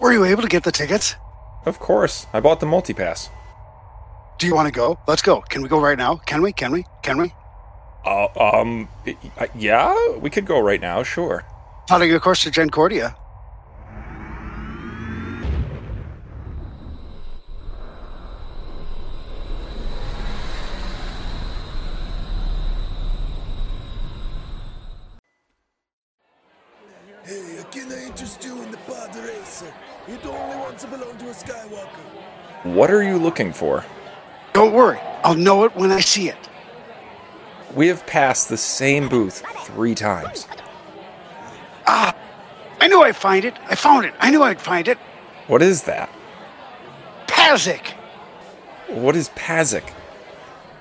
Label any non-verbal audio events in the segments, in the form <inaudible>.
Were you able to get the tickets? Of course. I bought the multipass. Do you want to go? Let's go. Can we go right now? Can we? Can we? Can we? Uh, um, yeah, we could go right now, sure. Plotting a course to Gencordia. Hey, can I interest you in the pod racer? You're the only one to belong to a Skywalker. What are you looking for? Don't worry. I'll know it when I see it. We have passed the same booth three times. Ah! I knew I'd find it. I found it. I knew I'd find it. What is that? Pazaak! What is Pazaak?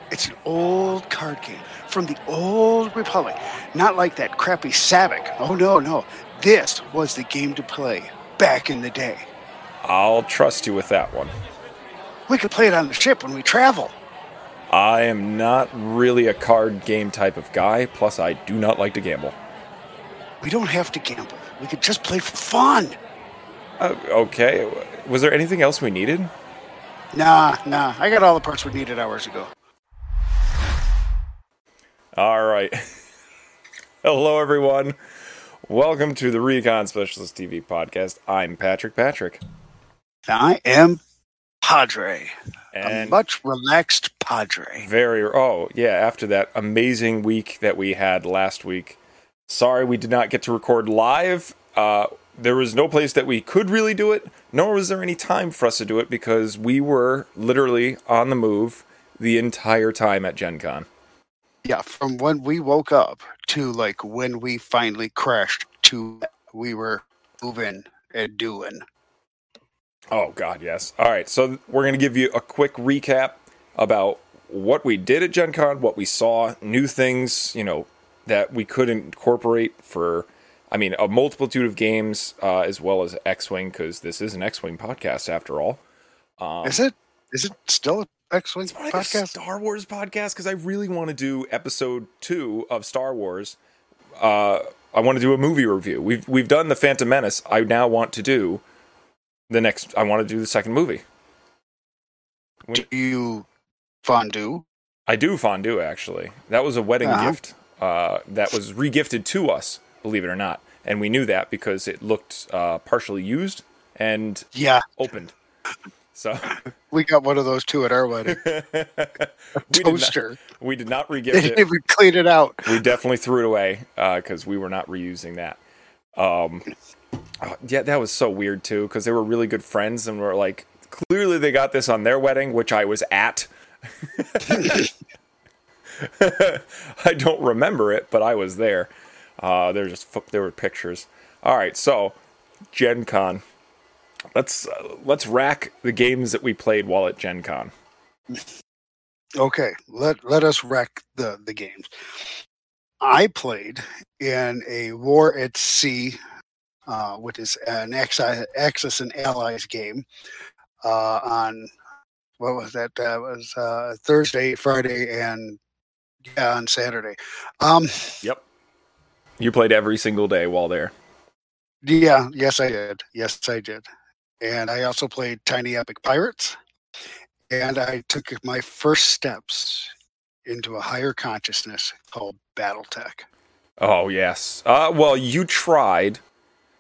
It's an old card game from the old Republic. Not like that crappy Sabacc. Oh, no, no. This was the game to play back in the day. I'll trust you with that one. We could play it on the ship when we travel. I am not really a card game type of guy, plus, I do not like to gamble. We don't have to gamble. We could just play for fun. Uh, okay, was there anything else we needed? Nah, nah. I got all the parts we needed hours ago. All right. <laughs> Hello, everyone. Welcome to the Recon Specialist TV podcast. I'm Patrick Patrick. I am Padre. And a much relaxed Padre. very, oh, yeah, after that amazing week that we had last week. Sorry we did not get to record live. Uh, there was no place that we could really do it, nor was there any time for us to do it because we were literally on the move the entire time at Gen Con. Yeah, from when we woke up to like when we finally crashed to we were moving and doing. Oh God, yes. All right, so we're gonna give you a quick recap about what we did at Gen Con, what we saw, new things, you know, that we could incorporate for, I mean, a multitude of games uh, as well as X-wing because this is an X-wing podcast after all. Um, Is it? Is it still an X-wing it's more like a podcast? Star Wars podcast because I really want to do episode two of Star Wars. Uh, I want to do a movie review. We've we've done the Phantom Menace. I now want to do the next. I want to do the second movie. Do you fondue? I do fondue actually. That was a wedding Uh-huh. gift uh, that was regifted to us, believe it or not, and we knew that because it looked uh, partially used and Yeah, opened. So <laughs> we got one of those two at our wedding. <laughs> we did not, Toaster. we did not regift didn't it. even clean it out. we definitely threw it away because we were not reusing that. Um, oh, yeah, that was so weird too because they were really good friends and were like, clearly they got this on their wedding, which I was at. <laughs> I don't remember it, but I was there. Uh, there just there were pictures. All right, so Gen Con. Let's uh, let's rack the games that we played while at Gen Con. Okay, let let us wreck the the games. I played in a War at Sea, uh, which is an Axis, Axis and Allies game, uh, on what was that? That was uh, Thursday, Friday, and yeah, on Saturday. Um, Yep. You played every single day while there. yeah, yes, I did. Yes, I did. And I also played Tiny Epic Pirates, and I took my first steps into a higher consciousness called BattleTech. Oh yes. Uh, well, you tried,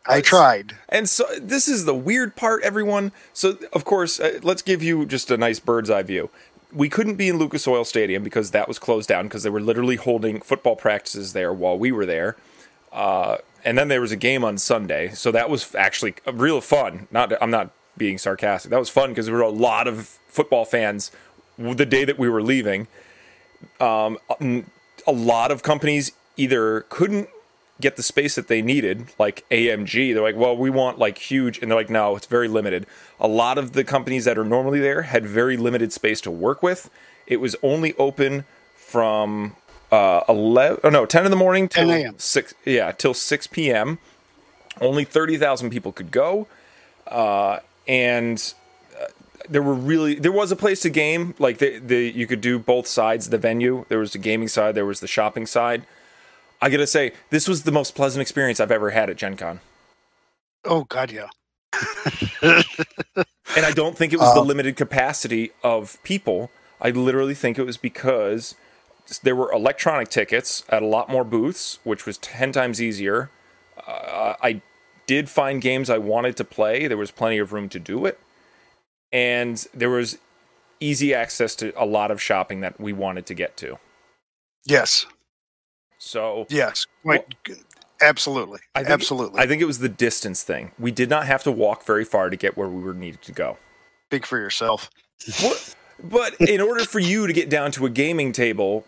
I tried. and so this is the weird part, everyone. So of course, uh, let's give you just a nice bird's eye view. We couldn't be in Lucas Oil Stadium because that was closed down because they were literally holding football practices there while we were there. Uh, and then there was a game on Sunday, so that was actually real fun. Not, I'm not being sarcastic. That was fun because there were a lot of football fans the day that we were leaving. Um, a lot of companies either couldn't get the space that they needed, like AMG, they're like, well, we want like huge, and they're like, no, it's very limited. A lot of the companies that are normally there had very limited space to work with. It was only open from uh, 11, oh no, 10 in the morning till 10 a.m.. 6, yeah, till 6 p.m. Only 30,000 people could go. Uh, and uh, there were really there was a place to game like the, the you could do both sides of the venue there was the gaming side there was the shopping side i gotta say this was the most pleasant experience i've ever had at gen con. Oh God, yeah. <laughs> <laughs> and i don't think it was the Uh, limited capacity of people. I literally think it was because there were electronic tickets at a lot more booths which was 10 times easier. Uh, i did find games i wanted to play. There was plenty of room to do it. And there was easy access to a lot of shopping that we wanted to get to. Yes, so yes, quite, absolutely, I think- absolutely. I think it was the distance thing. We did not have to walk very far to get where we were needed to go. Speak for yourself. What? But in order for you to get down to a gaming table,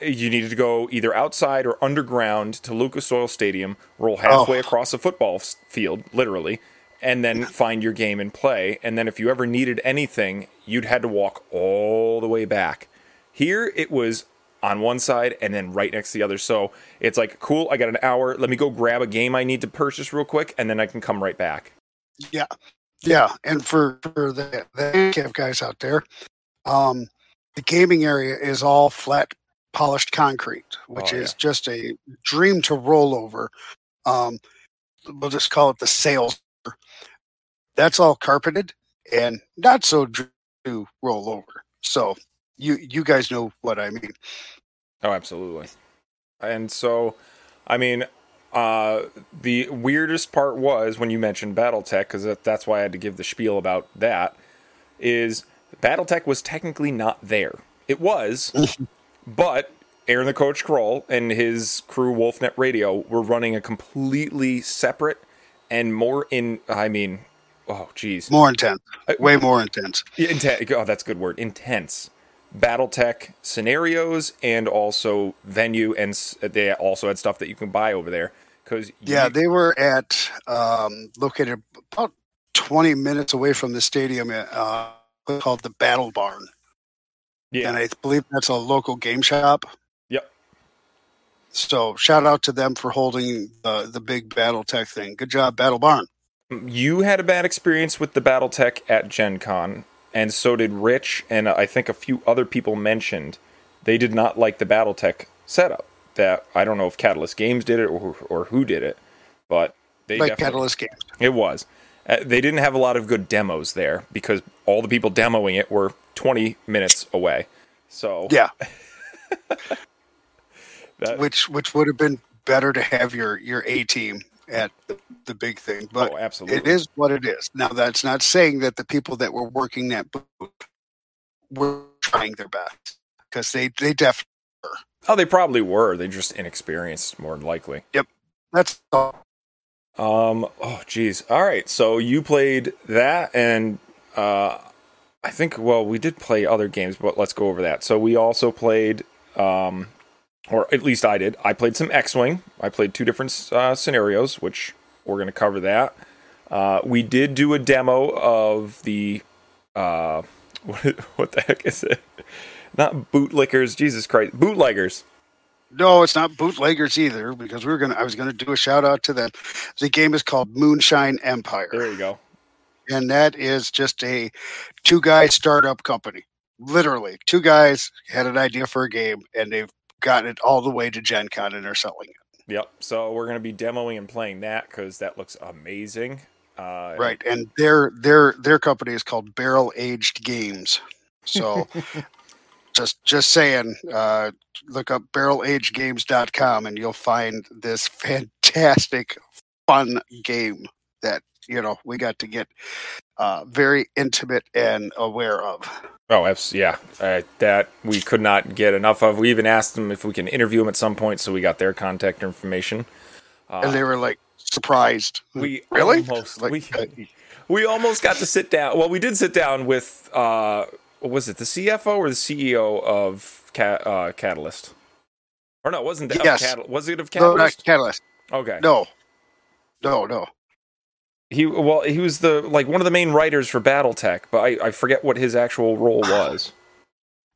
you needed to go either outside or underground to Lucas Oil Stadium, roll halfway Oh. across a football field, literally, and then find your game and play. And then if you ever needed anything, you'd had to walk all the way back. Here it was on one side and then right next to the other. So it's like, cool, I got an hour. Let me go grab a game I need to purchase real quick, and then I can come right back. Yeah, yeah, and for for the the handicap guys out there, um, the gaming area is all flat, polished concrete, which Oh, is just a dream to roll over. Um, we'll just call it the sales. That's all carpeted and not so dr- to roll over. So you you guys know what I mean. Oh, absolutely. And so, I mean, uh, the weirdest part was when you mentioned BattleTech, because that's why I had to give the spiel about that. Is BattleTech was technically not there. It was, <laughs> but Aaron the Coach Kroll and his crew Wolfnet Radio were running a completely separate and more in. I mean, oh, geez, More intense, Uh, way more intense. Intense. Oh, that's a good word. Intense. BattleTech scenarios and also venue, and they also had stuff that you can buy over there. Because Yeah, they were at um, located about 20 minutes away from the stadium uh, called the Battle Barn. yeah, And I believe that's a local game shop. Yep. So shout out to them for holding the, the big Battletech thing. Good job, Battle Barn. you had a bad experience with the BattleTech at Gen Con, and so did Rich, and I think a few other people mentioned they did not like the BattleTech setup. That I don't know if Catalyst Games did it or, or who did it, but they Like Catalyst Games. It was. Uh, they didn't have a lot of good demos there because all the people demoing it were 20 minutes away. So Yeah, that, <laughs> which which would have been better to have your your A team at the, the big thing. But oh, absolutely. it is what it is. Now that's not saying that the people that were working that booth were trying their best because they they definitely were. Oh, they probably were. They're just inexperienced, more than likely. Yep. That's all. Um. Oh, geez. All right. So you played that, and uh, I think. Well, we did play other games, but let's go over that. So we also played, um, or at least I did. I played some X-wing. I played two different uh, scenarios, which we're going to cover that. Uh, we did do a demo of the. Uh, <laughs> what, what the heck is it? Not bootlickers. Jesus Christ, bootleggers. No, it's not bootleggers either because we were gonna. I was gonna do a shout out to them. The game is called Moonshine Empire, There you go. and that is just a two guy startup company. Literally, two guys had an idea for a game, and they've gotten it all the way to Gen Con and are selling it. Yep. So we're going to be demoing and playing that because that looks amazing. Uh, Right, and their their their company is called Barrel Aged Games. So, <laughs> just just saying, uh, look up barrelagedgames.com and you'll find this fantastic, fun game that you know we got to get uh, very intimate and aware of. Oh, yeah. Uh, that we could not get enough of. We even asked them if we can interview them at some point, so we got their contact information. Uh, and they were like surprised. we really? almost Like, we, uh, <laughs> we almost got to sit down. Well, we did sit down with uh, what was it the CFO or the CEO of uh, Catalyst? Or no, it wasn't that Yes. Catal- was it of Catalyst? no, not? Catalyst. Okay. No, no, no. He well, he was the like one of the main writers for BattleTech, but I, I forget what his actual role <sighs> was.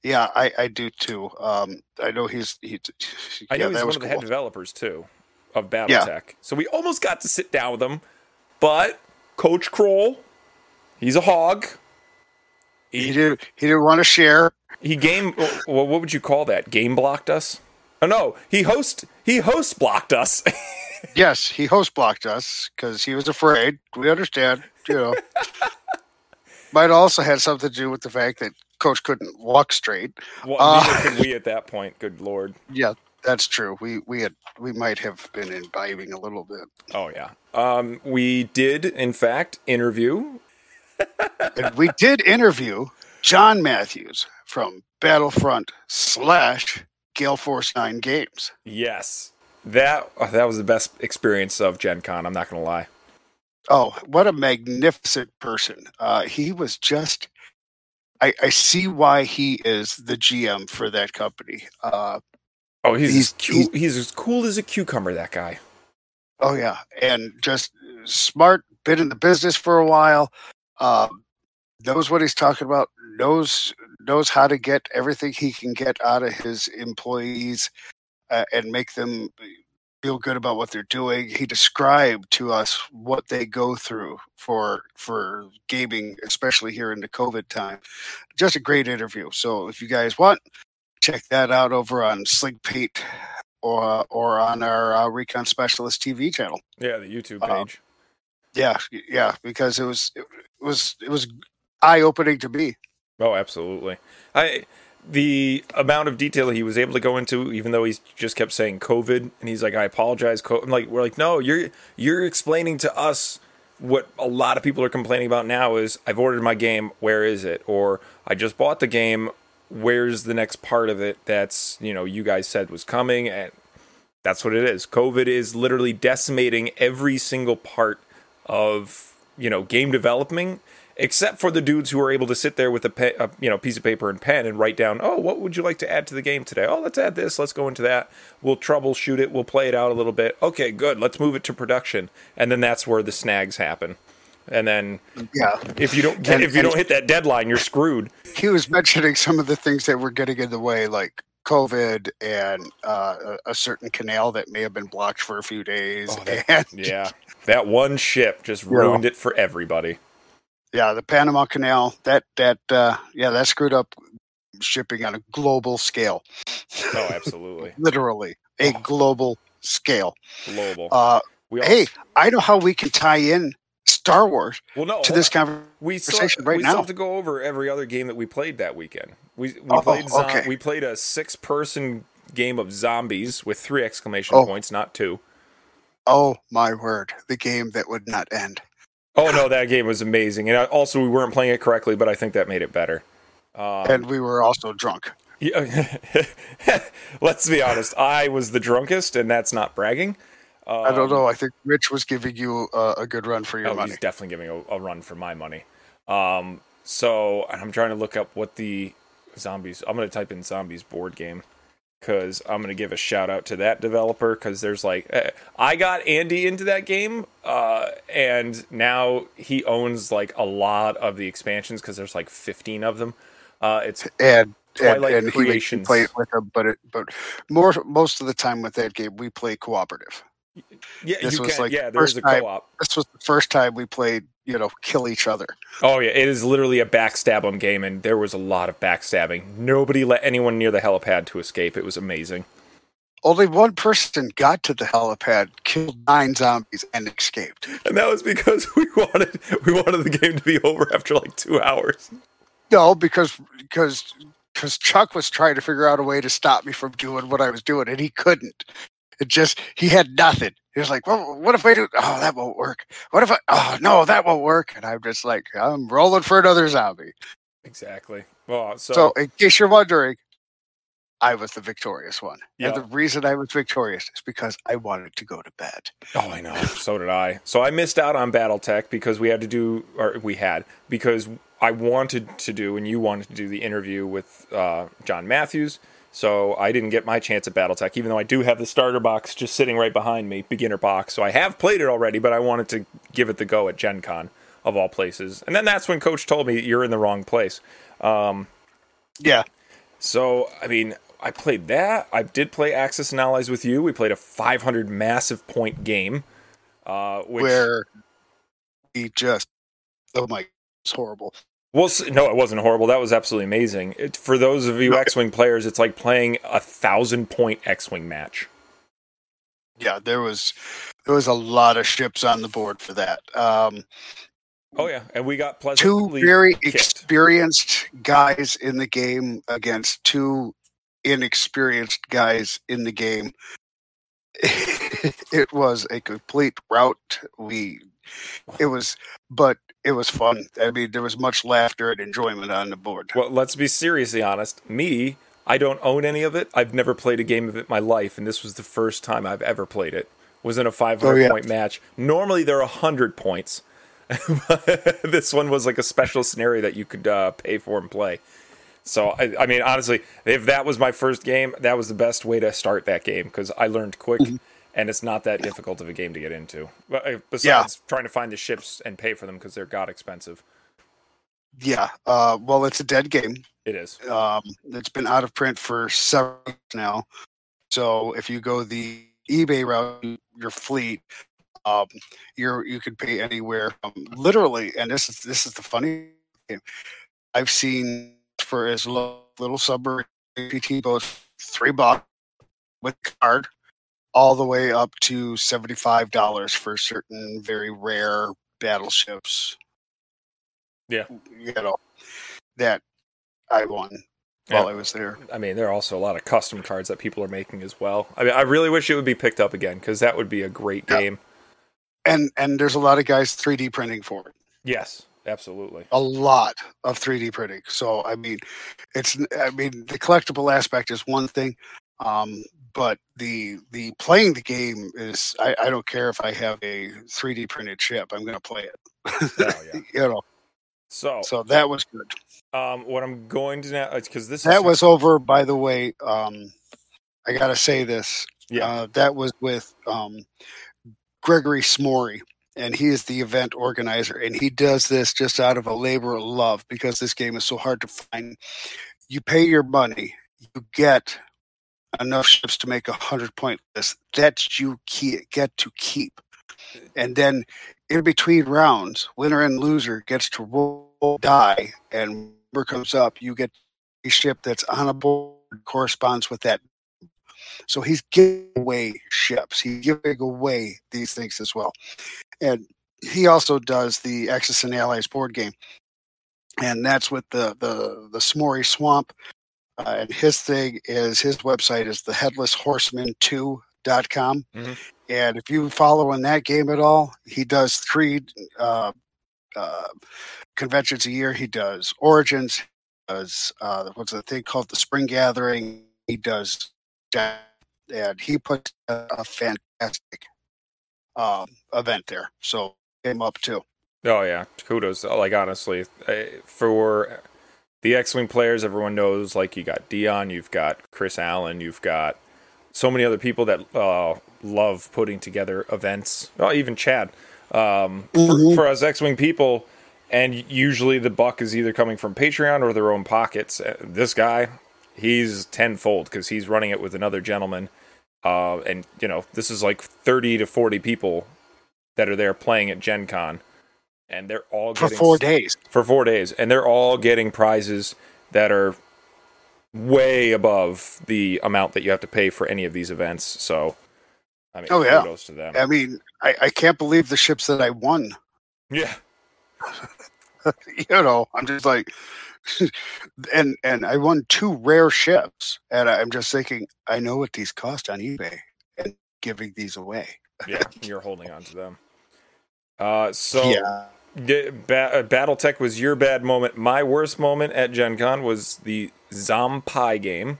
Yeah, I, I do too. Um, I know he's he. <laughs> I know yeah, he's one of the cool. head developers too of BattleTech. So we almost got to sit down with him, but Coach Kroll, he's a hog. He didn't he didn't want to share. He game well, what would you call that? Game blocked us? Oh no, he host he host blocked us. <laughs> Yes, he host blocked us because he was afraid. We understand, you know. <laughs> Might also had something to do with the fact that coach couldn't walk straight. well, Uh, neither could we at that point. Good lord. <laughs> Yeah, that's true. We we had we might have been imbibing a little bit. Oh yeah. Um, we did in fact interview. And we did interview John Matthews from Battlefront slash Gale Force Nine Games. Yes, that uh, that was the best experience of Gen Con. I'm not gonna lie. Oh, what a magnificent person. Uh, he was just, I, I see why he is the GM for that company. Uh, Oh, he's He's- he's, he's as cool as a cucumber. That guy. oh, yeah. And just smart, been in the business for a while, um, knows what he's talking about, knows knows how to get everything he can get out of his employees uh, and make them feel good about what they're doing. He described to us what they go through for for gaming, especially here in the COVID time. Just a great interview. So if you guys want, check that out over on Slinkpate or or on our uh, Recon Specialist TV channel. Yeah, the YouTube Uh, page. Yeah, yeah, because it was it was it was eye opening to me. Oh, absolutely. I the amount of detail he was able to go into, even though he's just kept saying COVID, and he's like, "I apologize." Co-. I'm like, we're like, no, you're you're explaining to us what a lot of people are complaining about now is I've ordered my game, where is it? Or I just bought the game, where's the next part of it that's you know you guys said was coming, and that's what it is. COVID is literally decimating every single part of you know game developing except for the dudes who are able to sit there with a, pe- a you know piece of paper and pen and write down oh what would you like to add to the game today? Oh let's add this let's go into that. We'll troubleshoot it we'll play it out a little bit. Okay good let's move it to production. And then that's where the snags happen. And then Yeah, if you don't get, And- if you don't hit that deadline you're screwed. he was mentioning some of the things that were getting in the way, like COVID and uh, a, certain canal that may have been blocked for a few days. Oh, that- and yeah. That one ship just Yeah. ruined it for everybody yeah, the Panama Canal that that uh, yeah that screwed up shipping on a global scale. oh <laughs> absolutely Literally a Oh. global scale. global Uh, we all, hey, I know how we can tie in Star Wars well no to this on. conversation. We still, right we still now. have to go over every other game that we played that weekend. We we Oh, played zo- okay. we played a six person game of zombies with three exclamation Oh. points, not two. Oh my word, the game that would not end. Oh no, that game was amazing, and also we weren't playing it correctly, but I think that made it better. Um, and we were also drunk. yeah, <laughs> let's be honest, I was the drunkest, and that's not bragging. Um, I don't know. I think Rich was giving you a, a good run for your Oh, money. he's definitely giving a, a run for my money. Um, so and I'm trying to look up what the zombies. I'm going to type in zombies board game because I'm going to give a shout out to that developer because there's like eh, I got Andy into that game, uh, and now he owns like a lot of the expansions because there's like 15 of them. Uh, it's and and, Twilight and he, he Creations. played with him, but it, but more most of the time with that game we play cooperative. yeah, This you was can like yeah. the There's first a time- co-op. This was the first time we played, you know, kill each other. Oh yeah, it is literally a backstab 'em game, and there was a lot of backstabbing. Nobody let anyone near the helipad to escape. It was amazing. Only one person got to the helipad, killed nine zombies, and escaped. And that was because <laughs> we wanted we wanted the game to be over after like two hours. No, because because because Chuck was trying to figure out a way to stop me from doing what I was doing, and he couldn't. It just he had nothing. He was like, "Well, what if I do? Oh, that won't work. What if I? Oh, no, that won't work." And I'm just like, "I'm rolling for another zombie." Exactly. Well, so, So, in case you're wondering, I was the victorious one, Yeah. and the reason I was victorious is because I wanted to go to bed. oh, I know. So did I. So I missed out on BattleTech because we had to do, or we had because I wanted to do, and you wanted to do the interview with uh, John Matthews So I didn't get my chance at BattleTech, even though I do have the starter box just sitting right behind me, beginner box. So I have played it already, but I wanted to give it the go at Gen Con of all places. And then that's when Coach told me you're in the wrong place. Um, Yeah. so I mean, I played that. I did play Axis and Allies with you. We played a 500 massive point game, uh, which Where he just, oh my, it's horrible. Well, no, it wasn't horrible. That was absolutely amazing. It, for those of you. X-wing players, it's like playing a thousand point X-wing match. Yeah, there was there was a lot of ships on the board for that. Um, Oh yeah, and we got two very kicked. experienced guys in the game against two inexperienced guys in the game. <laughs> it was a complete rout. We, it was, but it was fun. I mean, there was much laughter and enjoyment on the board. Well, let's be seriously honest. Me, I don't own any of it. I've never played a game of it in my life, and this was the first time I've ever played it. Was in a 500 Oh, yeah. point match. Normally there are 100 points. <laughs> this one was like a special scenario that you could uh, pay for and play. So I, I mean, honestly, if that was my first game, that was the best way to start that game because I learned quick, Mm-hmm. And it's not that difficult of a game to get into. But, uh, Besides trying to find the ships and pay for them because they're god expensive. Yeah. Uh, well, it's a dead game. It is. Um, it's been out of print for several years now. So if you go the eBay route, your fleet, um, you're you could pay anywhere from literally. And this is this is the funny thing. I've seen for as low little submarine PT boats three bucks with card, all the way up to seventy five dollars for certain very rare battleships. Yeah. you know that I won while I was there. I mean, there are also a lot of custom cards that people are making as well. I mean, I really wish it would be picked up again because that would be a great Yeah. game. And and there's a lot of guys 3D printing for it. Yes, absolutely. A lot of 3D printing. So I mean, it's I mean the collectible aspect is one thing, um, but the the playing the game is I, I don't care if I have a 3D printed ship. I'm going to play it. Oh, yeah. <laughs> you know. So, So that was good. um, what I'm going to now because this That is, was over. By the way, um, I got to say this. Yeah. Uh, that was with um, Gregory Smory, and he is the event organizer, and he does this just out of a labor of love because this game is so hard to find. You pay your money, you get enough ships to make a hundred point list that you get to keep, and then in between rounds, winner and loser gets to roll die, and whatever comes up, you get a ship that's on a board corresponds with that so he's giving away ships. He's giving away these things as well. And he also does the Axis and Allies board game. And that's with the the the Smory Swamp. Uh, and his thing is his website is the headless horseman 2.com. Mhm. And if you follow in that game at all, he does three uh, uh, conventions a year. He does Origins, he does uh, what's the thing called the Spring Gathering. He does and he put a, a fantastic um, event there. So came up too. Oh yeah, kudos. Like honestly, eh, for the X-wing players, everyone knows. Like you got Dion, you've got Chris Allen, you've got so many other people that uh, love putting together events. Oh, even Chad. Um, for, Mhm. for us X-wing people, and usually the buck is either coming from Patreon or their own pockets. Uh, This guy, he's tenfold because he's running it with another gentleman. Uh, and you know, this is like thirty to forty people that are there playing at Gen Con and they're all For getting four days. for four days, and they're all getting prizes that are way above the amount that you have to pay for any of these events. So, I mean, Oh, yeah. kudos to them. I mean, I, I can't believe the ships that I won. <laughs> Yeah, you know, I'm just like, <laughs> and and I won two rare ships, and I'm just thinking, I know what these cost on eBay, and giving these away. yeah, you're holding on to them. Uh, so <laughs> yeah, yeah, ba- uh, BattleTech was your bad moment. My worst moment at Gen Con was the Zompai game,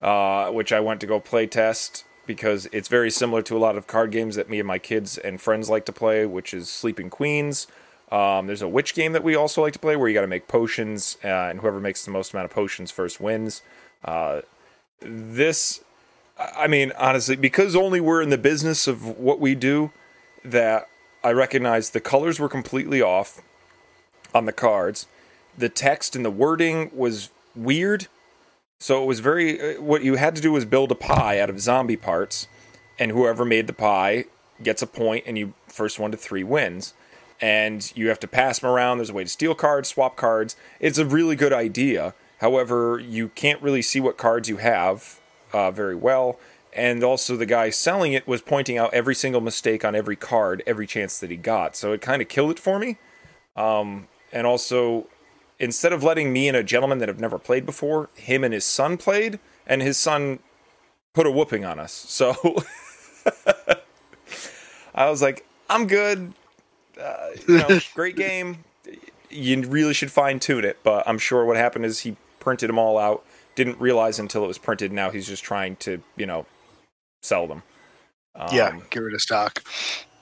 uh, which I went to go play test because it's very similar to a lot of card games that me and my kids and friends like to play, which is Sleeping Queens. Um, there's a witch game that we also like to play where you got to make potions, uh, and whoever makes the most amount of potions first wins. Uh, this, I mean, honestly, because only we're in the business of what we do, that I recognized the colors were completely off on the cards. The text and the wording was weird. So it was very, uh, what you had to do was build a pie out of zombie parts, and whoever made the pie gets a point, and you first one to three wins. And you have to pass them around. There's a way to steal cards, swap cards. It's a really good idea. However, you can't really see what cards you have uh, very well. And also, the guy selling it was pointing out every single mistake on every card, every chance that he got. So it kind of killed it for me. Um, and also, instead of letting me and a gentleman that have never played before, him and his son played, and his son put a whooping on us. So <laughs> I was like, I'm good. Uh, you know, <laughs> great game. You really should fine tune it, but I'm sure what happened is he printed them all out, didn't realize until it was printed. Now he's just trying to, you know, sell them. Um, yeah, get rid of stock.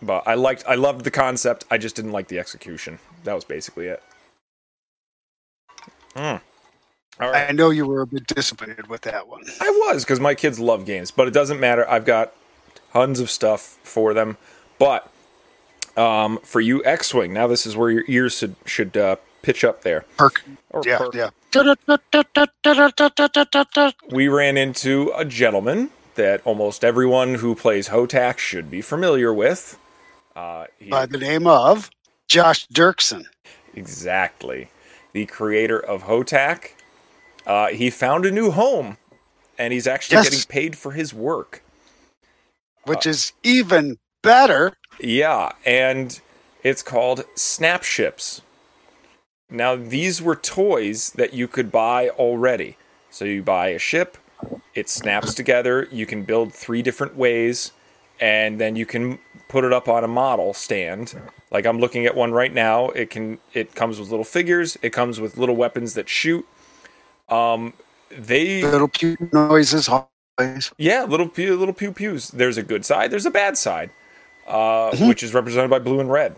But I liked, I loved the concept. I just didn't like the execution. That was basically it. Mm. All right. I know you were a bit disappointed with that one. I was because my kids love games, but it doesn't matter. I've got tons of stuff for them. But um, for you, X Wing, now this is where your ears should, should uh, pitch up there. Perk. Or Yeah, perk. yeah. We ran into a gentleman that almost everyone who plays HotAC should be familiar with. Uh, he- By the name of Josh Derksen. Exactly. The creator of HotAC. Uh, he found a new home, and he's actually Yes. getting paid for his work. which is even better. Yeah, and it's called Snapships. Now, these were toys that you could buy already. So you buy a ship, it snaps together, you can build three different ways, and then you can put it up on a model stand. Like I'm looking at one right now. It can it comes with little figures, it comes with little weapons that shoot. Um they Little pew noises always. yeah, little pew, little pew pews. There's a good side. There's a bad side, uh, which is represented by blue and red.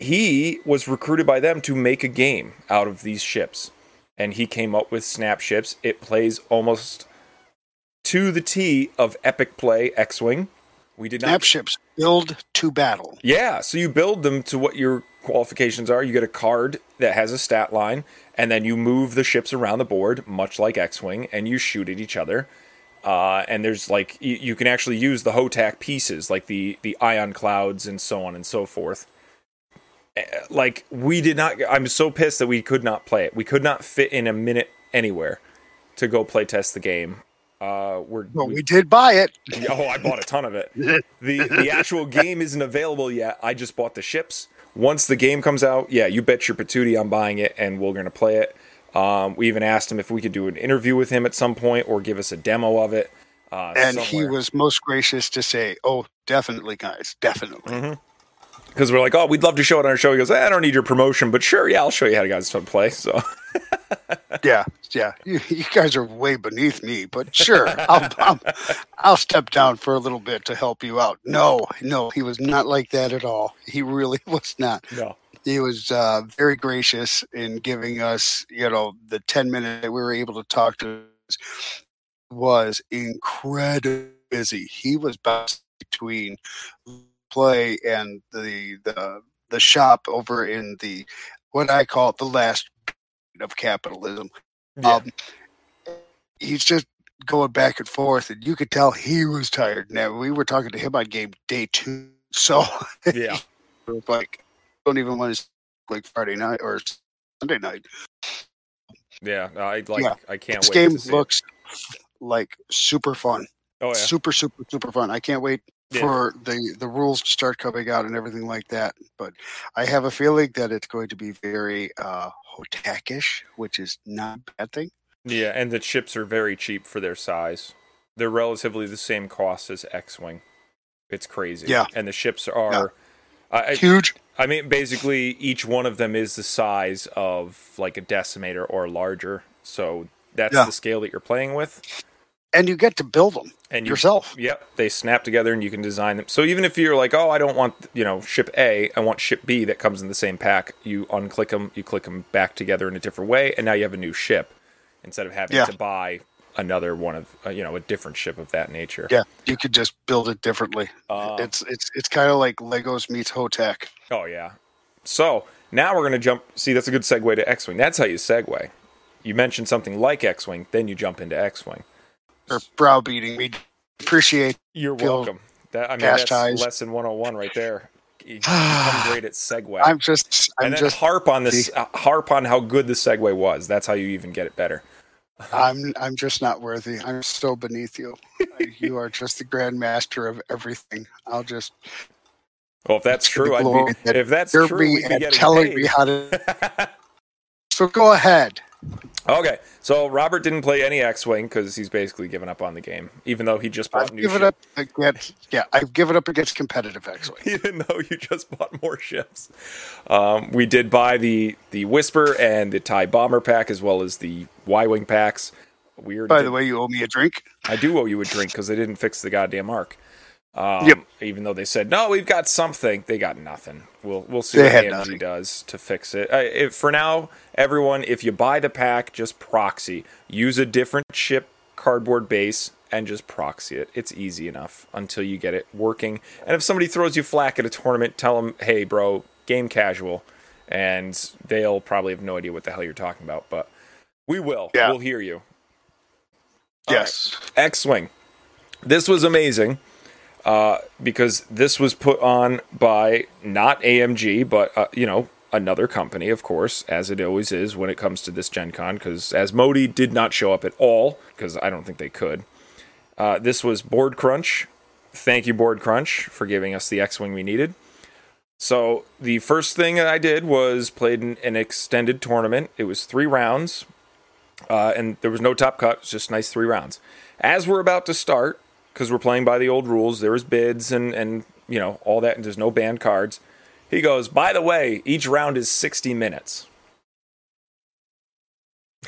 He was recruited by them to make a game out of these ships, and he came up with Snap Ships. It plays almost to the T of Epic Play X-wing. We did not. Snap ships build to battle. Yeah, so you build them to what your qualifications are. You get a card that has a stat line, and then you move the ships around the board, much like X Wing, and you shoot at each other. Uh, and there's like you, you can actually use the HotAC pieces, like the the ion clouds and so on and so forth. Like we did not. I'm so pissed that we could not play it. We could not fit in a minute anywhere to go play test the game. Uh, we're Well, we did buy it. Oh, I bought a ton of it. <laughs> the The actual game isn't available yet. I just bought the ships. Once the game comes out, yeah, you bet your patootie I'm buying it, and we're gonna play it. Um, we even asked him if we could do an interview with him at some point or give us a demo of it. Uh, And he was most gracious to say, "Oh, definitely, guys, definitely." Mm-hmm. Because we're like, oh, we'd love to show it on our show. He goes, "Eh, I don't need your promotion, but sure, yeah, I'll show you how to guys to play. So <laughs> Yeah, yeah. You, you guys are way beneath me, but sure, I'll, I'll I'll step down for a little bit to help you out. No, no, he was not like that at all. He really <laughs> was not. no, He was uh, very gracious in giving us, you know, the ten minutes that we were able to talk to. us Was incredibly busy. He was bouncing between play and the the the shop over in the what I call the last of capitalism. yeah, Um, he's just going back and forth, and you could tell he was tired. Now we were talking to him on game day two, so <laughs> yeah, like don't even want to like Friday night or Sunday night. yeah. I like. Yeah. I can't This wait. game to see it. looks like super fun, Oh yeah, super super super fun. I can't wait Yeah. for the the rules to start coming out and everything like that. But I have a feeling that it's going to be very uh, Hotakish, which is not a bad thing. Yeah, and the chips are very cheap for their size. They're relatively the same cost as X-wing. It's crazy. Yeah. and the ships are. I- Huge. I mean, basically, each one of them is the size of like a decimator or larger. So that's Yeah. the scale that you're playing with. And you get to build them And you, yourself. Yep, they snap together and you can design them. So even if you're like, oh, I don't want you know ship A, I want ship B that comes in the same pack. You unclick them, you click them back together in a different way, and now you have a new ship instead of having Yeah. to buy another one of uh, you know a different ship of that nature. Yeah, you could just build it differently. Uh, it's it's it's kind of like Legos meets HotAC. oh yeah. So now we're gonna jump. See, that's a good segue to X-wing. That's how you segue. You mentioned something like X-wing, then you jump into X-wing. Or browbeating me. Appreciate. You're welcome. That I mean, that's chastised. lesson 101 right there. You <sighs> become great at segue. I'm just. I'm and then just. harp on this. Uh, harp on how good the segue was. That's how you even get it better. I'm. I'm just not worthy. I'm so beneath you. <laughs> you are just the grand master of everything. I'll just. Well, if that's true, I'd be, that if that's true, me be and telling paid. me how to. <laughs> so go ahead. Okay, so Robert didn't play any X-wing because he's basically given up on the game, even though he just bought I've new given ship. up against. Yeah, I've given up against competitive X-wing. <laughs> even though you just bought more ships. Um, we did buy the the Whisper and the Tie Bomber pack as well as the Y-wing packs. Weird. By the way, you owe me a drink. I do owe you a drink because they didn't fix the goddamn arc. Um, Yep. Even though they said no, we've got something, they got nothing. We'll we'll see They what AMG nothing. does to fix it. Uh, if, for now, everyone, if you buy the pack, just proxy. Use a different chip cardboard base and just proxy it. It's easy enough until you get it working. And if somebody throws you flack at a tournament, tell them, "Hey, bro, game casual," and they'll probably have no idea what the hell you're talking about. But we will. Yeah. We'll hear you. All right. Yes. X-wing. This was amazing uh, because this was put on by not AMG, but uh, you know another company, of course, as it always is when it comes to this Gen Con. Because Asmodee did not show up at all, because I don't think they could. Uh, this was Board Crunch. Thank you, Board Crunch, for giving us the X-wing we needed. So the first thing that I did was played an, an extended tournament. It was three rounds, uh, and there was no top cut. It was just nice three rounds. As we're about to start, because we're playing by the old rules, there was bids and and you know all that, and there's no banned cards. He goes, by the way, each round is 60 minutes. <laughs>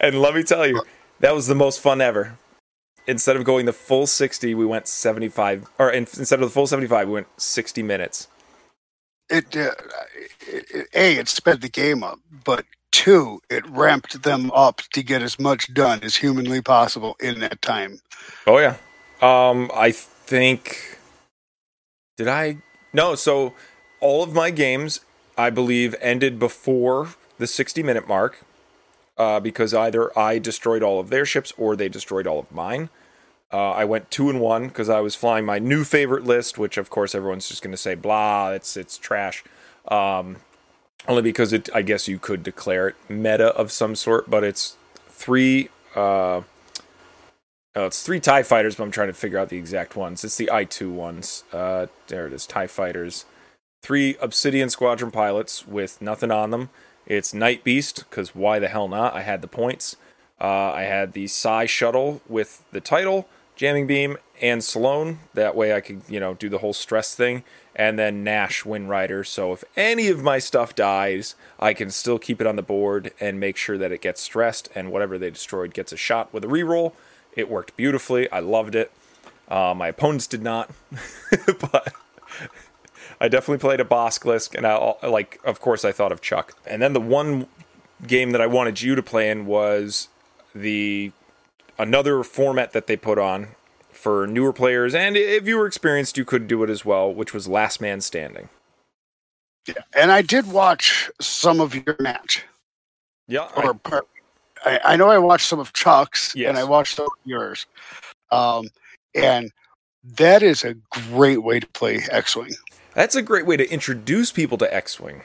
and let me tell you, that was the most fun ever. Instead of going the full 60, we went 75, or in, instead of the full 75, we went 60 minutes. It, uh, it, it a it sped the game up, but two it ramped them up to get as much done as humanly possible in that time. Oh yeah. Um, I think. Did I? No. So all of my games, I believe, ended before the sixty-minute mark, uh, because either I destroyed all of their ships or they destroyed all of mine. Uh, I went two and one because I was flying my new favorite list, which of course everyone's just going to say blah, it's it's trash. Um, only because it, I guess you could declare it meta of some sort, but it's three. Uh, Oh, it's three TIE fighters, but I'm trying to figure out the exact ones. It's the I2 ones. Uh, there it is, TIE fighters. Three Obsidian Squadron pilots with nothing on them. It's Night Beast, because why the hell not? I had the points. Uh, I had the Psy Shuttle with the title, Jamming Beam, and Sloan. That way I could, you know, do the whole stress thing. And then Nash Wind Rider. So if any of my stuff dies, I can still keep it on the board and make sure that it gets stressed, and whatever they destroyed gets a shot with a reroll. It worked beautifully. I loved it. Uh, my opponents did not, <laughs> but I definitely played a Bosklisk, and I like, of course, I thought of Chuck. And then the one game that I wanted you to play in was the another format that they put on for newer players, and if you were experienced, you could do it as well, which was Last Man Standing. Yeah, and I did watch some of your match. Yeah, Or part- I, I know I watched some of Chuck's, Yes. and I watched some of yours. Um, and that is a great way to play X-wing. that's a great way to introduce people to X-wing.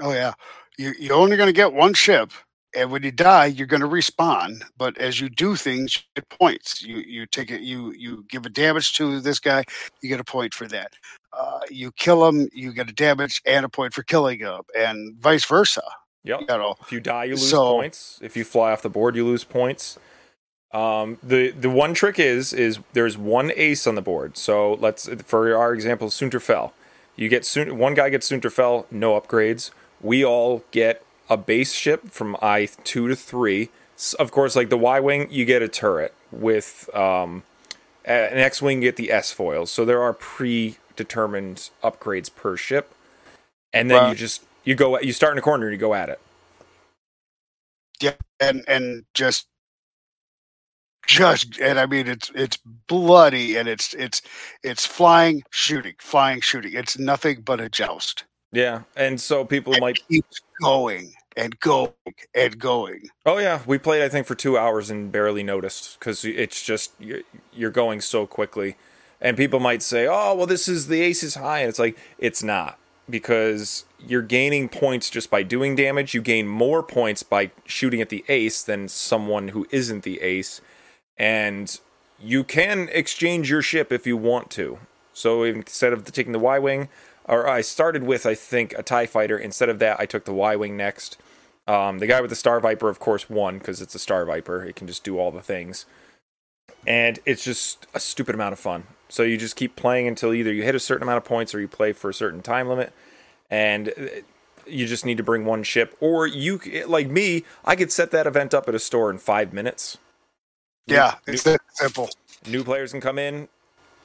Oh yeah, you you're only going to get one ship, and when you die, you're going to respawn. But as you do things, you get points. You you take it. You you give a damage to this guy, you get a point for that. Uh, you kill him, you get a damage and a point for killing him, and vice versa. Yep. You know, If you die, you lose So- points. If you fly off the board, you lose points. Um, the the one trick is is there's one ace on the board. So let's for our example, Soontir Fel. You get one guy gets Soontir Fel, no upgrades. We all get a base ship from I two to three. Of course, like the Y wing, you get a turret with um, an X wing. You get the S foils. So there are predetermined upgrades per ship, and then you just you go you start in a corner and you go at it. Yeah, and and just just and I mean it's it's bloody and it's it's it's flying, shooting, flying, shooting. It's nothing but a joust. Yeah, and so people It might. keeps going and going and going. Oh yeah, we played I think for two hours and barely noticed because it's just you're, you're going so quickly, and people might say, "Oh, well, this is the ace is high," and it's like it's not because you're gaining points just by doing damage. You gain more points by shooting at the ace than someone who isn't the ace, and you can exchange your ship if you want to. So instead of taking the Y wing, or I started with I think a Tie fighter. Instead of that, I took the Y wing next. Um, the guy with the Star Viper, of course, won because it's a Star Viper. It can just do all the things, and it's just a stupid amount of fun. So you just keep playing until either you hit a certain amount of points or you play for a certain time limit, and uh, you just need to bring one ship. Or you, like me, I could set that event up at a store in five minutes. Yeah, it's that simple. new players can come in,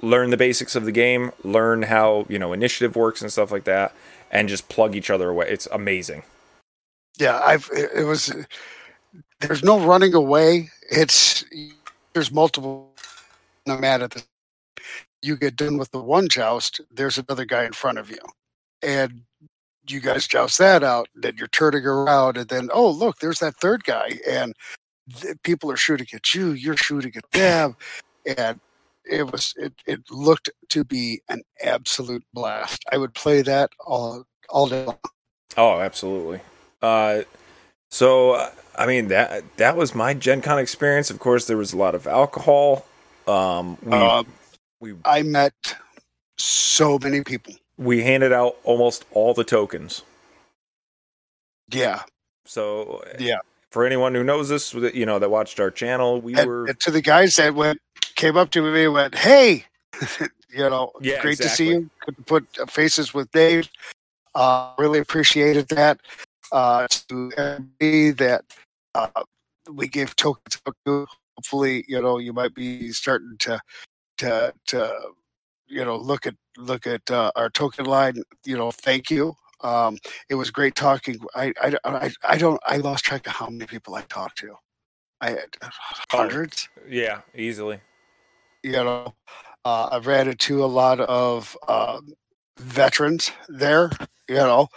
learn the basics of the game, learn how you know initiative works and stuff like that, and just plug each other away. It's amazing. Yeah, I've it, was there's no running away. It's there's multiple no matter the you get done with the one joust, there's another guy in front of you. And you guys joust that out, then you're turning around and then oh look, there's that third guy and th- people are shooting at you, you're shooting at them and it was it, it looked to be an absolute blast. I would play that all all day long. Oh, absolutely. Uh, so uh, I mean that that was my Gen Con experience. Of course, there was a lot of alcohol. Um, we Um, we I met so many people. we handed out almost all the tokens. Yeah, So yeah. for anyone who knows us, you know that watched our channel, we And, were and to the guys that went came up to me and went, "Hey, <laughs> you know, Yeah, great to see you. Good to put faces with Dave. Uh, really appreciated that. Uh, to everybody that uh, we gave tokens to. Hopefully, you know, you might be starting to to to you know look at look at uh, our token line. You know, thank you. Um, it was great talking. I, I I I don't. I lost track of how many people I talked to. I had hundreds yeah easily. You know uh, i've ran into a lot of um, veterans there you know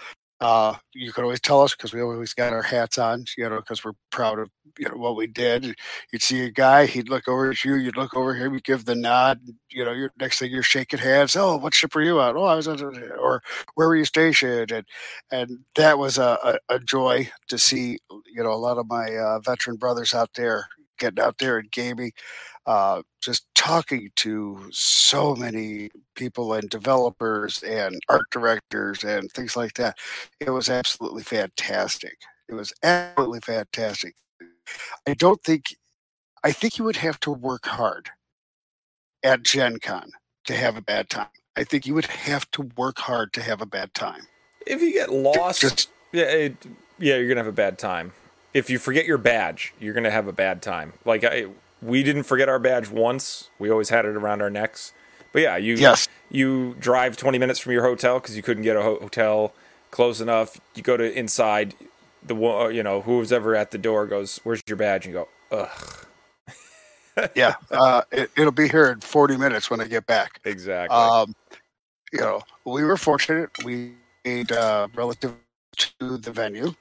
uh, you can always tell us because we always got our hats on you know because we're proud of you know what we did. You'd see a guy he'd look over at you you'd look over him you'd give the nod you know next thing you're shaking hands oh what ship were you on? Oh i was on or where were you stationed? And and that was a, a, a joy to see you know a lot of my uh, veteran brothers out there getting out there and gaming uh, just talking to so many people and developers and art directors and things like that. It was absolutely fantastic. It was absolutely fantastic. I don't think, I think you would have to work hard at Gen Con to have a bad time. I think you would have to work hard to have a bad time. If you get lost, Just yeah, it, yeah, you're gonna have a bad time. If you forget your badge, you're gonna have a bad time. Like I, we didn't forget our badge once. We always had it around our necks. But yeah, you yes, you drive 20 minutes from your hotel because you couldn't get a hotel close enough. You go to inside. The uh, you know who's ever at the door goes, "Where's your badge?" And you go, "Ugh." <laughs> yeah. Uh, it, it'll be here in 40 minutes when I get back. Exactly. Um, you know, we were fortunate. We made uh, relative to the venue.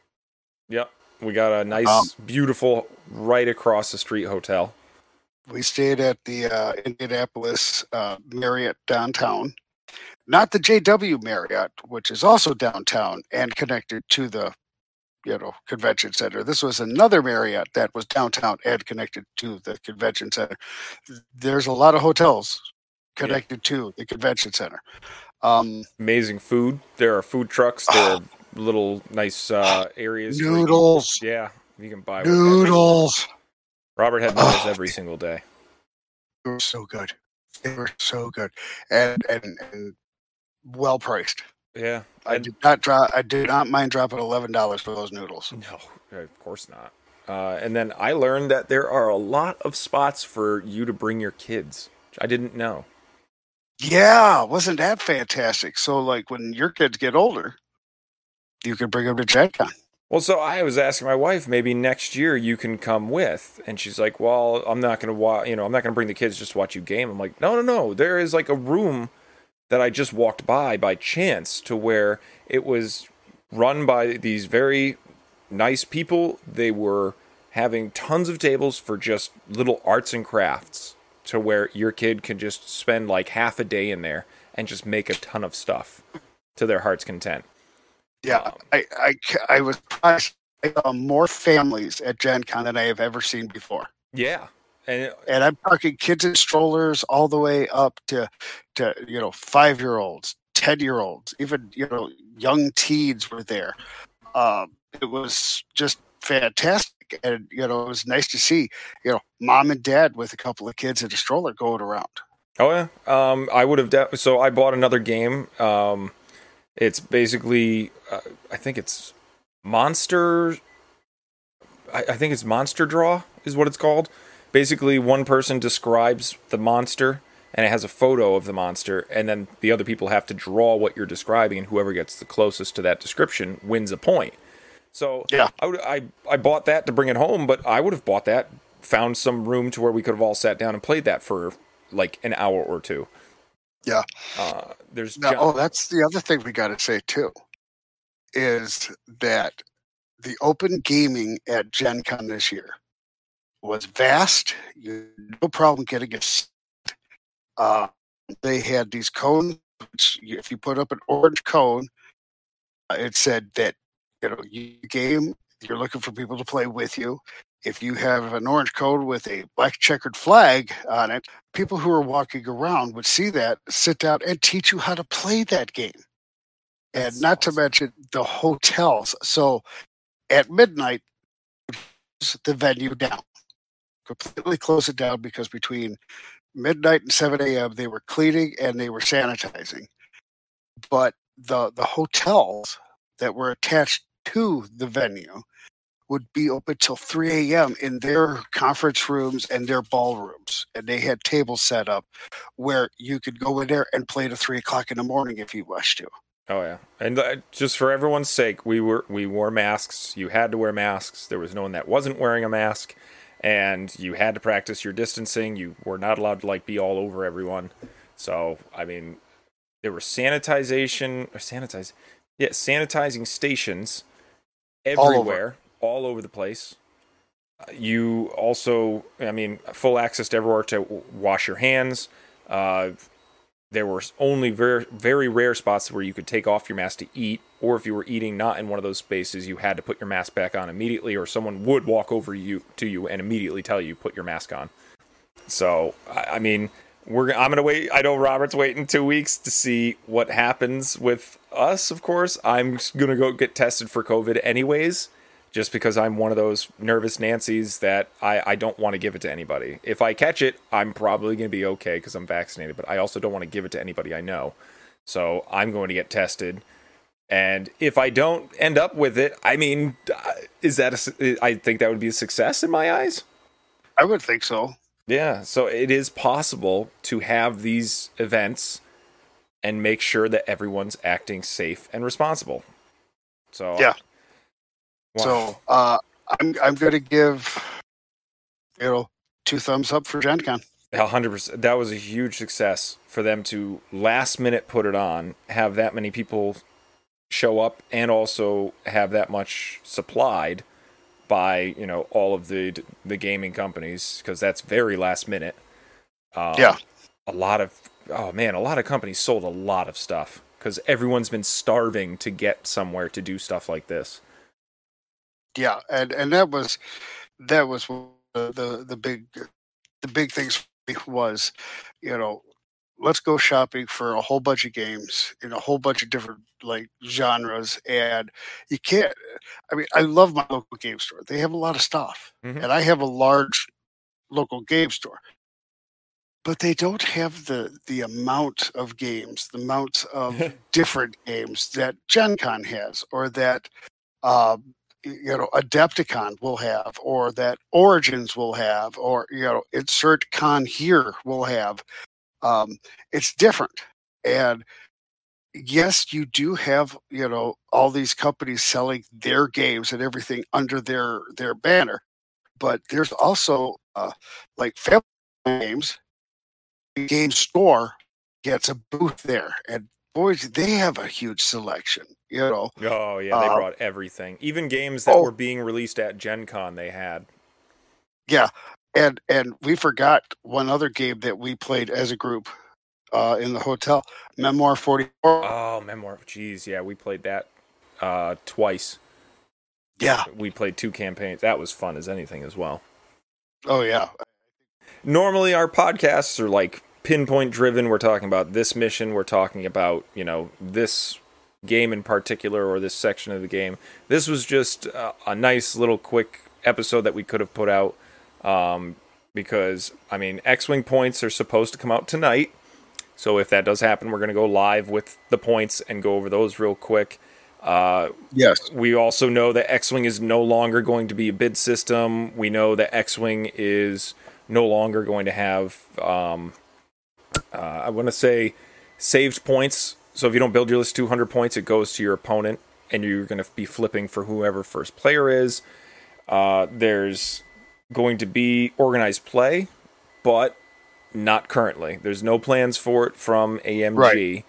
yep. We got a nice, um, beautiful, right across the street hotel. We stayed at the uh, Indianapolis uh, Marriott downtown, not the JW Marriott, which is also downtown and connected to the, you know, convention center. This was another Marriott that was downtown and connected to the convention center. There's a lot of hotels connected to the convention center. Um, Amazing food. There are food trucks. There are little nice uh, areas. where you can- noodles, yeah, you can buy noodles. Robert had noodles Oh. every single day. They were so good. They were so good and and, and well priced. Yeah, I and- did not drop. I did not mind dropping eleven dollars for those noodles. No, of course not. Uh, and then I learned that there are a lot of spots for you to bring your kids. I didn't know. Yeah, wasn't that fantastic? So, like, when your kids get older, you can bring them to Gen Con. Well, so I was asking my wife, maybe next year you can come with, and she's like, "Well, I'm not gonna. You know, I'm not gonna bring the kids just to watch you game." I'm like, "No, no, no. There is like a room that I just walked by by chance to where it was run by these very nice people. They were having tons of tables for just little arts and crafts, to where your kid can just spend like half a day in there and just make a ton of stuff to their heart's content." Yeah, Um, I, I, I was surprised. I saw more families at Gen Con than I have ever seen before. Yeah, and And I'm talking kids in strollers all the way up to, to you know, five year olds, 10 year olds, even, you know, young teens were there. Um, it was just fantastic. And, you know, it was nice to see, you know, mom and dad with a couple of kids in a stroller going around. Oh yeah. Um, I would have. De- so I bought another game. Um, it's basically, uh, I think it's Monster. I, I think it's Monster Draw is what it's called. Basically, one person describes the monster, and it has a photo of the monster, and then the other people have to draw what you're describing, and whoever gets the closest to that description wins a point. So Yeah. I, would, I I bought that to bring it home, but I would have bought that, found some room to where we could have all sat down and played that for like an hour or two. Yeah. Uh, there's Now, oh, that's the other thing we got to say too, is that the open gaming at Gen Con this year was vast. You no problem getting a seat. Uh, they had these cones. Which if you put up an orange cone, uh, it said that you know you game. You're looking for people to play with you. If you have an orange cone with a black checkered flag on it, people who are walking around would see that, sit down, and teach you how to play that game. And That's not to mention the hotels. So at midnight, the venue down, completely close it down because between midnight and 7 a.m., they were cleaning and they were sanitizing. But the, the hotels that were attached to the venue would be open till 3 a.m. in their conference rooms and their ballrooms. And they had tables set up where you could go in there and play to 3 o'clock in the morning if you wished to. Oh yeah, and uh, just for everyone's sake, we were we wore masks. You had to wear masks. There was no one that wasn't wearing a mask, and you had to practice your distancing. You were not allowed to like be all over everyone. So I mean, there were sanitization or sanitize, yeah, sanitizing stations everywhere, all over, the place. You also, I mean, full access to everywhere to wash your hands. Uh, there were only very very rare spots where you could take off your mask to eat or if you were eating not in one of those spaces you had to put your mask back on immediately or someone would walk over you to you and immediately tell you put your mask on so i, I mean we're i'm gonna wait i know robert's waiting two weeks to see what happens with us of course i'm gonna go get tested for covid anyways just because I'm one of those nervous Nancy's that I, I don't want to give it to anybody. If I catch it, I'm probably going to be okay because I'm vaccinated, but I also don't want to give it to anybody I know. So I'm going to get tested. And if I don't end up with it, I mean, uh, is that a, I think that would be a success in my eyes. I would think so. Yeah, so it is possible to have these events and make sure that everyone's acting safe and responsible. So Yeah. Wow. So uh, I'm I'm going to give you know two thumbs up for Gen Con. A hundred percent. That was a huge success for them to last minute put it on, have that many people show up, and also have that much supplied by you know all of the the gaming companies because that's very last minute. Um, Yeah. a lot of oh man, a lot of companies sold a lot of stuff because everyone's been starving to get somewhere to do stuff like this. Yeah, and and that was that was one of the the, the big the big things for me was you know let's go shopping for a whole bunch of games in a whole bunch of different like genres and you can't i mean i love my local game store they have a lot of stuff Mhm. and i have a large local game store but they don't have the the amount of games the amount of <laughs> different games that gen con has or that um, you know adepticon will have or that origins will have or you know insert con here will have um, it's different and yes, you do have you know all these companies selling their games and everything under their their banner, but there's also uh, like family games. Game store gets a booth there, and boys, they have a huge selection. You know, Oh yeah, they Uh, brought everything. Even games that oh. were being released at Gen Con they had. Yeah, and and we forgot one other game that we played as a group uh, in the hotel, Memoir Forty Four. Oh, Memoir. Jeez, yeah, we played that uh, twice. yeah. We played two campaigns. That was fun as anything as well. Oh yeah. Normally our podcasts are like pinpoint driven. We're talking about this mission, we're talking about, you know, this game in particular or this section of the game. This was just uh, a nice little quick episode that we could have put out um, because I mean, X-wing points are supposed to come out tonight. So if that does happen, we're going to go live with the points and go over those real quick. Uh, Yes. we also know that X-wing is no longer going to be a bid system. We know that X-wing is no longer going to have. Um, uh, I want to say saved points. So if you don't build your list 200 points, it goes to your opponent, and you're going to be flipping for whoever first player is. Uh, there's going to be organized play, but not currently. There's no plans for it from AMG. Right.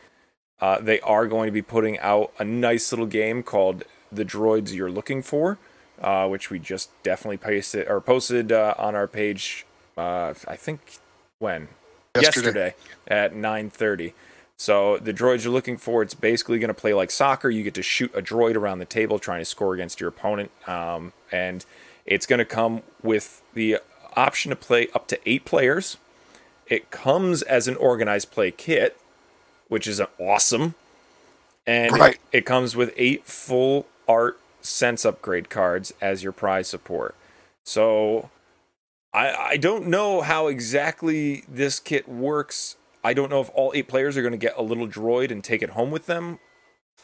Uh, they are going to be putting out a nice little game called The Droids You're Looking For, uh, which we just definitely pasted or posted uh, on our page. Uh, I think when Yesterday. at 9:30. So the droids you're looking for, it's basically going to play like soccer. You get to shoot a droid around the table trying to score against your opponent, um, and it's going to come with the option to play up to eight players. It comes as an organized play kit, which is awesome, and Right. it, it comes with eight full art sense upgrade cards as your prize support. So I, I don't know how exactly this kit works. I don't know if all eight players are going to get a little droid and take it home with them.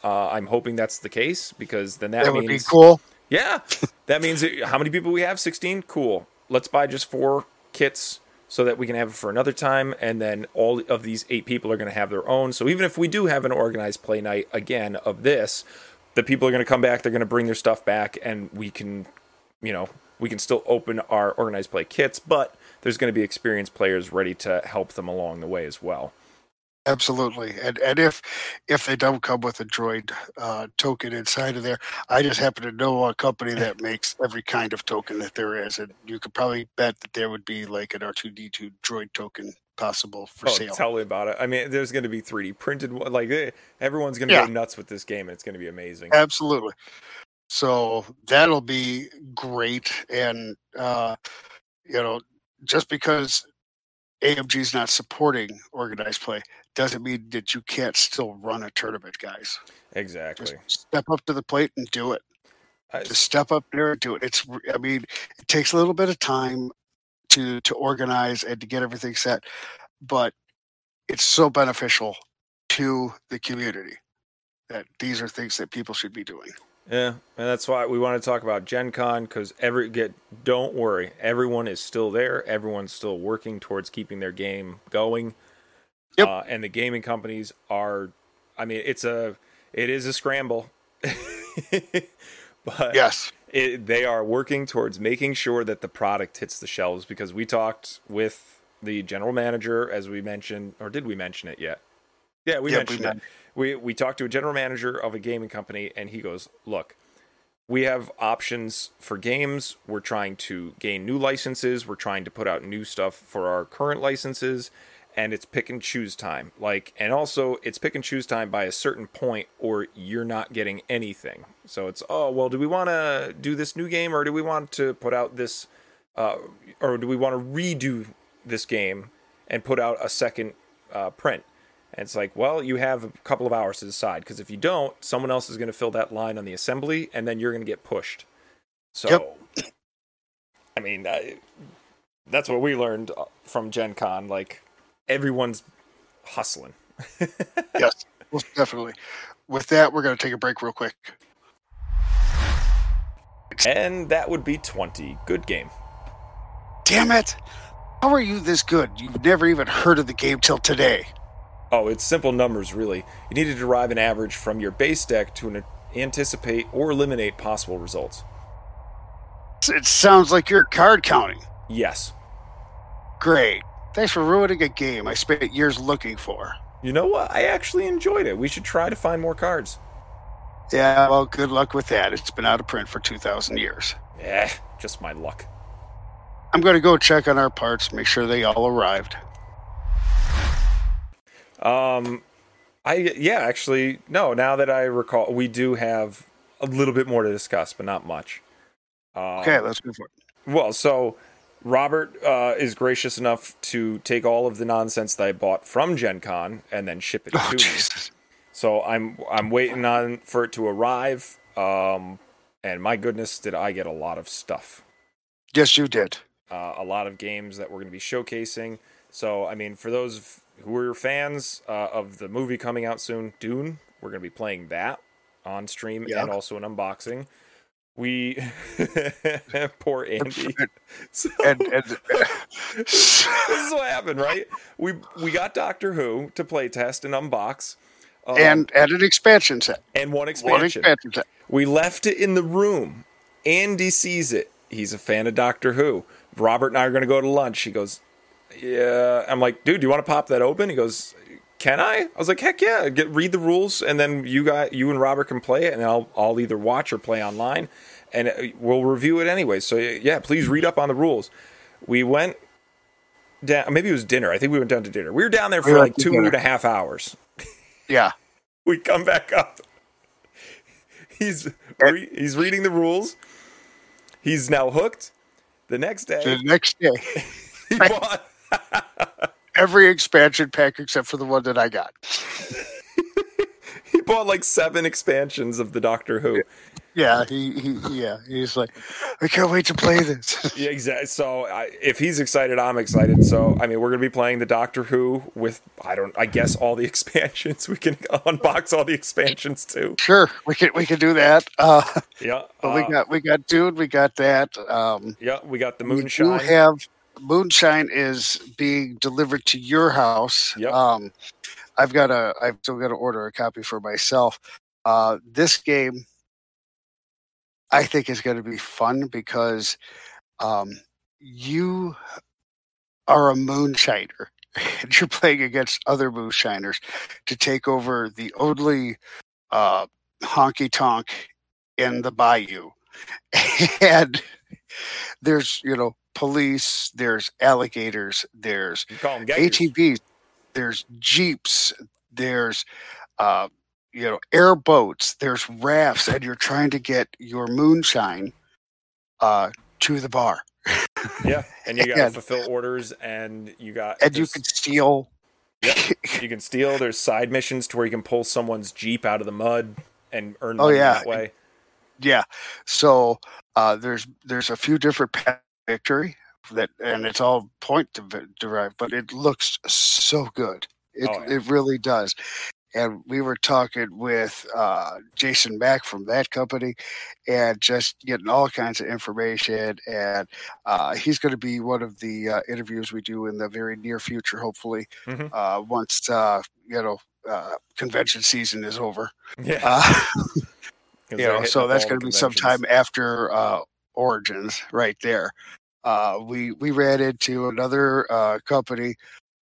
Uh, I'm hoping that's the case because then that, That would be means cool. yeah, that means that- how many people we have? 16. Cool. Let's buy just four kits so that we can have it for another time, and then all of these eight people are going to have their own. So even if we do have an organized play night again of this, the people are going to come back. They're going to bring their stuff back, and we can, you know, we can still open our organized play kits, but there's going to be experienced players ready to help them along the way as well. Absolutely. And and if if they don't come with a droid uh, token inside of there, I just happen to know a company that <laughs> makes every kind of token that there is, and you could probably bet that there would be like an R two D two droid token possible for oh, sale. tell me about it. I mean, there's going to be 3D printed. Like eh, everyone's going to Yeah. go nuts with this game. It's going to be amazing. Absolutely. So that'll be great. And, uh, you know, just because AMG is not supporting organized play doesn't mean that you can't still run a tournament, guys. Exactly. Just step up to the plate and do it. I- Just step up there and do it. It's, I mean, it takes a little bit of time to to organize and to get everything set, but it's so beneficial to the community that these are things that people should be doing. Yeah, and that's why we want to talk about Gen Con because every get don't worry, everyone is still there. Everyone's still working towards keeping their game going. Yep. Uh, and the gaming companies are, I mean, it's a, it is a scramble, <laughs> but Yes. it, they are working towards making sure that the product hits the shelves because we talked with the general manager as we mentioned or did we mention it yet yeah we we mentioned men- it we we talked to a general manager of a gaming company and he goes look we have options for games. We're trying to gain new licenses. We're trying to put out new stuff for our current licenses and it's pick and choose time. Like and also it's pick and choose time by a certain point or you're not getting anything. So it's oh well do we want to do this new game or do we want to put out this uh, or do we want to redo this game and put out a second uh, print and it's like well you have a couple of hours to decide because if you don't someone else is going to fill that line on the assembly and then you're going to get pushed so Yep. i mean I, that's what we learned uh, from gen con like everyone's hustling <laughs> Yes. Most definitely. With that, we're going to take a break real quick. and that would be 20 good game Damn it. How are you this good? You've never even heard of the game till today. Oh, it's simple numbers, really. You need to derive an average from your base deck to an- anticipate or eliminate possible results. It sounds like you're card counting. Yes. Great. Thanks for ruining a game I spent years looking for. You know what? I actually enjoyed it. We should try to find more cards. Yeah, well, good luck with that. It's been out of print for 2,000 years. Eh, just my luck. I'm going to go check on our parts, make sure they all arrived. Um, I yeah, actually, no. Now that I recall, we do have a little bit more to discuss, but not much. Um, Okay, let's go for it. Well, so Robert uh, is gracious enough to take all of the nonsense that I bought from Gen Con and then ship it <laughs> Oh, to me. So I'm I'm waiting on for it to arrive. Um, and my goodness, did I get a lot of stuff. Yes, you did. Uh, a lot of games that we're going to be showcasing. So I mean, for those who are fans uh, of the movie coming out soon, Dune, we're going to be playing that on stream and also an unboxing. We <laughs> poor Andy. <laughs> So, And, and <laughs> this is what happened, right? We we got Doctor Who to play test and unbox, um, and and an expansion set. and one One expansion. expansion set. We left it in the room. Andy sees it. He's a fan of Doctor Who. Robert and I are going to go to lunch. He goes, "Yeah." I'm like, "Dude, do you want to pop that open?" He goes, "Can I?" I was like, "Heck yeah!" Get read the rules, and then you got you and Robert can play it, and I'll I'll either watch or play online, and uh, we'll review it anyway. So yeah, please read up on the rules. We went down. Maybe it was dinner. I think we went down to dinner. We were down there for went like two dinner. and a half hours. <laughs> Yeah. We come back up. <laughs> He's re- he's reading the rules. He's now hooked. The next day. The next day, <laughs> he bought. <laughs> every expansion pack except for the one that I got. <laughs> He bought like seven expansions of the Doctor Who. Yeah, he, he yeah, he's like, I can't wait to play this. <laughs> Yeah, exactly. So I, if he's excited, I'm excited. So I mean, we're gonna be playing the Doctor Who with I don't I guess all the expansions. We can unbox all the expansions too. sure, we can we can do that. Uh, Yeah. but we uh, got we got Dune, we got that. Um, yeah. We got the we do have moonshine is being delivered to your house. Yep. Um, I've got a I've still got to order a copy for myself. Uh, this game, I think, is going to be fun because um, you are a moonshiner <laughs> and you're playing against other moonshiners to take over the only uh, honky tonk in the bayou. <laughs> And there's, you know, police, there's alligators, there's You call them geckos. ATVs, there's jeeps, there's uh, you know airboats, there's rafts, and you're trying to get your moonshine uh, to the bar, Yeah, and you <laughs> got to fulfill orders, and you got and you can steal. <laughs> you can steal. There's side missions to where you can pull someone's jeep out of the mud and earn Oh, money yeah. that way. yeah, so uh, there's there's a few different paths victory that, and it's all point de- derived, but it looks so good. It Oh, yeah. it really does. And we were talking with uh, Jason Mack from that company, and just getting all kinds of information. And uh, he's going to be one of the uh, interviews we do in the very near future, hopefully, Mhm. uh, once uh, you know uh, convention season is over. Yeah, Uh, <laughs> <laughs> you know, so that's going to be sometime after uh, Origins, right there. Uh, we we ran into another uh, company,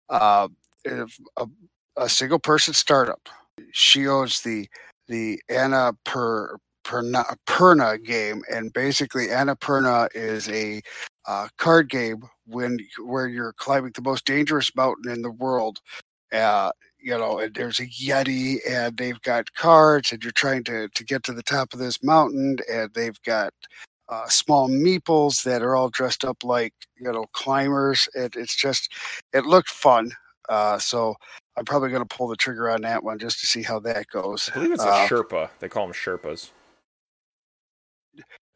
uh, a, a single person startup. She owns the the Anna per Perna, Perna game, and basically Annapurna is a uh, card game when where you're climbing the most dangerous mountain in the world. Uh, you know, and there's a Yeti, and they've got cards, and you're trying to to get to the top of this mountain, and they've got uh, small meeples that are all dressed up like you know climbers. It, it's just, it looked fun. Uh, so I'm probably going to pull the trigger on that one just to see how that goes. I believe it's a Uh, Sherpa. They call them Sherpas.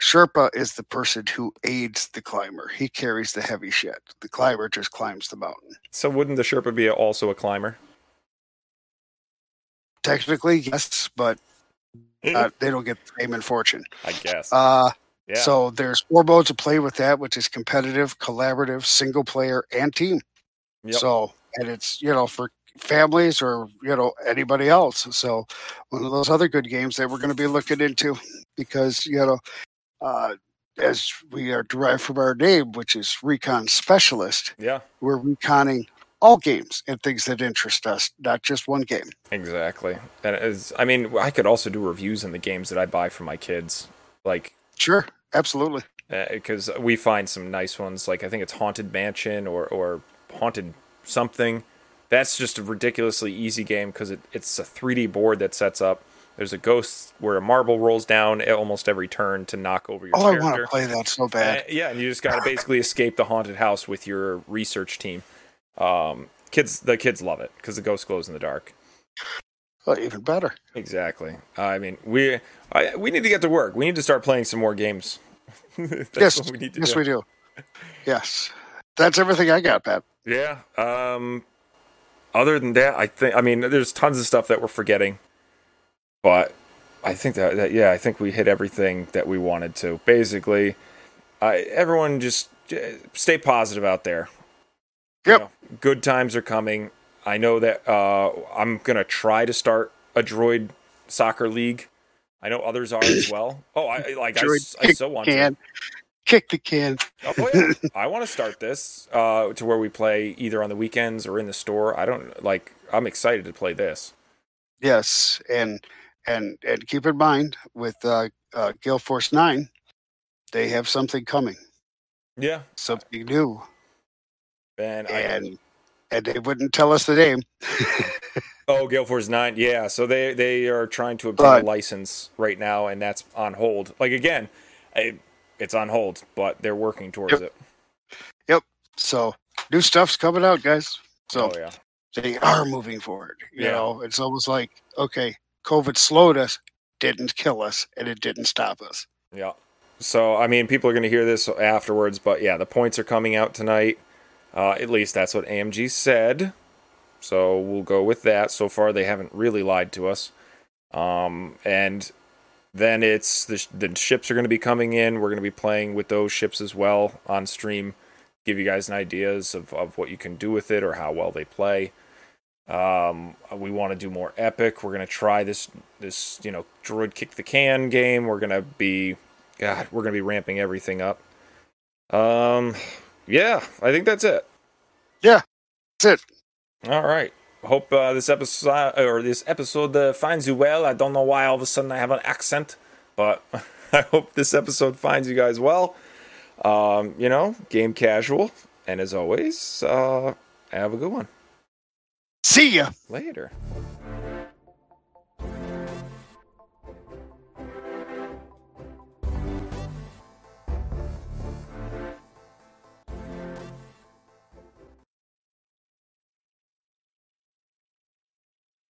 Sherpa is the person who aids the climber. He carries the heavy shit. The climber just climbs the mountain. So wouldn't the Sherpa be also a climber? Technically, yes, but uh, they don't get fame and fortune. I guess. Uh, yeah. So there's four modes of play with that, which is competitive, collaborative, single player, and team. Yep. So and it's you know for families or you know anybody else. So one of those other good games that we're going to be looking into because you know uh, as we are derived from our name, which is recon specialist, Yeah, we're reconning all games and things that interest us, not just one game. exactly. And as I mean, I could also do reviews on the games that I buy for my kids, like Sure, absolutely. because we find some nice ones. Like I think it's Haunted Mansion or or Haunted something. That's just a ridiculously easy game because it, it's a 3D board that sets up. There's a ghost where a marble rolls down at almost every turn to knock over your Oh, I want to play that so bad. Uh, yeah, and you just got to basically escape the haunted house with your research team. Um, kids, the kids love it because the ghost glows in the dark. Oh, even better. Exactly. I mean, we I, we need to get to work. We need to start playing some more games. <laughs> Yes, we need to yes, do. we do. Yes, that's everything I got, Pat. Yeah. Um, other than that, I think I mean there's tons of stuff that we're forgetting, but I think that, that yeah, I think we hit everything that we wanted to. Basically, I everyone just stay positive out there. You Yep. know, good times are coming. I know that uh, I'm gonna try to start a droid soccer league. I know others are as well. Oh, I like I, I so want can. to. Kick the can. Oh yeah, <laughs> I want to start this uh, to where we play either on the weekends or in the store. I don't like. I'm excited to play this. Yes, and and and keep in mind with uh, uh, Gale Force Nine, they have something coming, Yeah, something new, and, I, and and they wouldn't tell us the name. <laughs> oh, Gale Force Nine. Yeah, so they they are trying to obtain But- a license right now, and that's on hold. Like again, I, it's on hold, but they're working towards Yep. it. Yep. So new stuff's coming out, guys. So oh yeah, they are moving forward. You Yeah. know, it's almost like okay, COVID slowed us, didn't kill us, and it didn't stop us. yeah. So I mean, people are going to hear this afterwards, but yeah, the points are coming out tonight. Uh, at least that's what AMG said. So we'll go with that. So far, they haven't really lied to us. Um, and then it's the, the ships are going to be coming in. We're going to be playing with those ships as well on stream. Give you guys an ideas of, of what you can do with it or how well they play. Um, we want to do more epic. We're going to try this this you know droid kick the can game. We're going to be God. We're going to be ramping everything up. Um, yeah, I think that's it. Yeah, that's it. All right. Hope uh, this episode or this episode uh, finds you well. I don't know why all of a sudden I have an accent, but <laughs> I hope this episode finds you guys well. Um, you know, game casual, and as always, uh, have a good one. See ya. Later.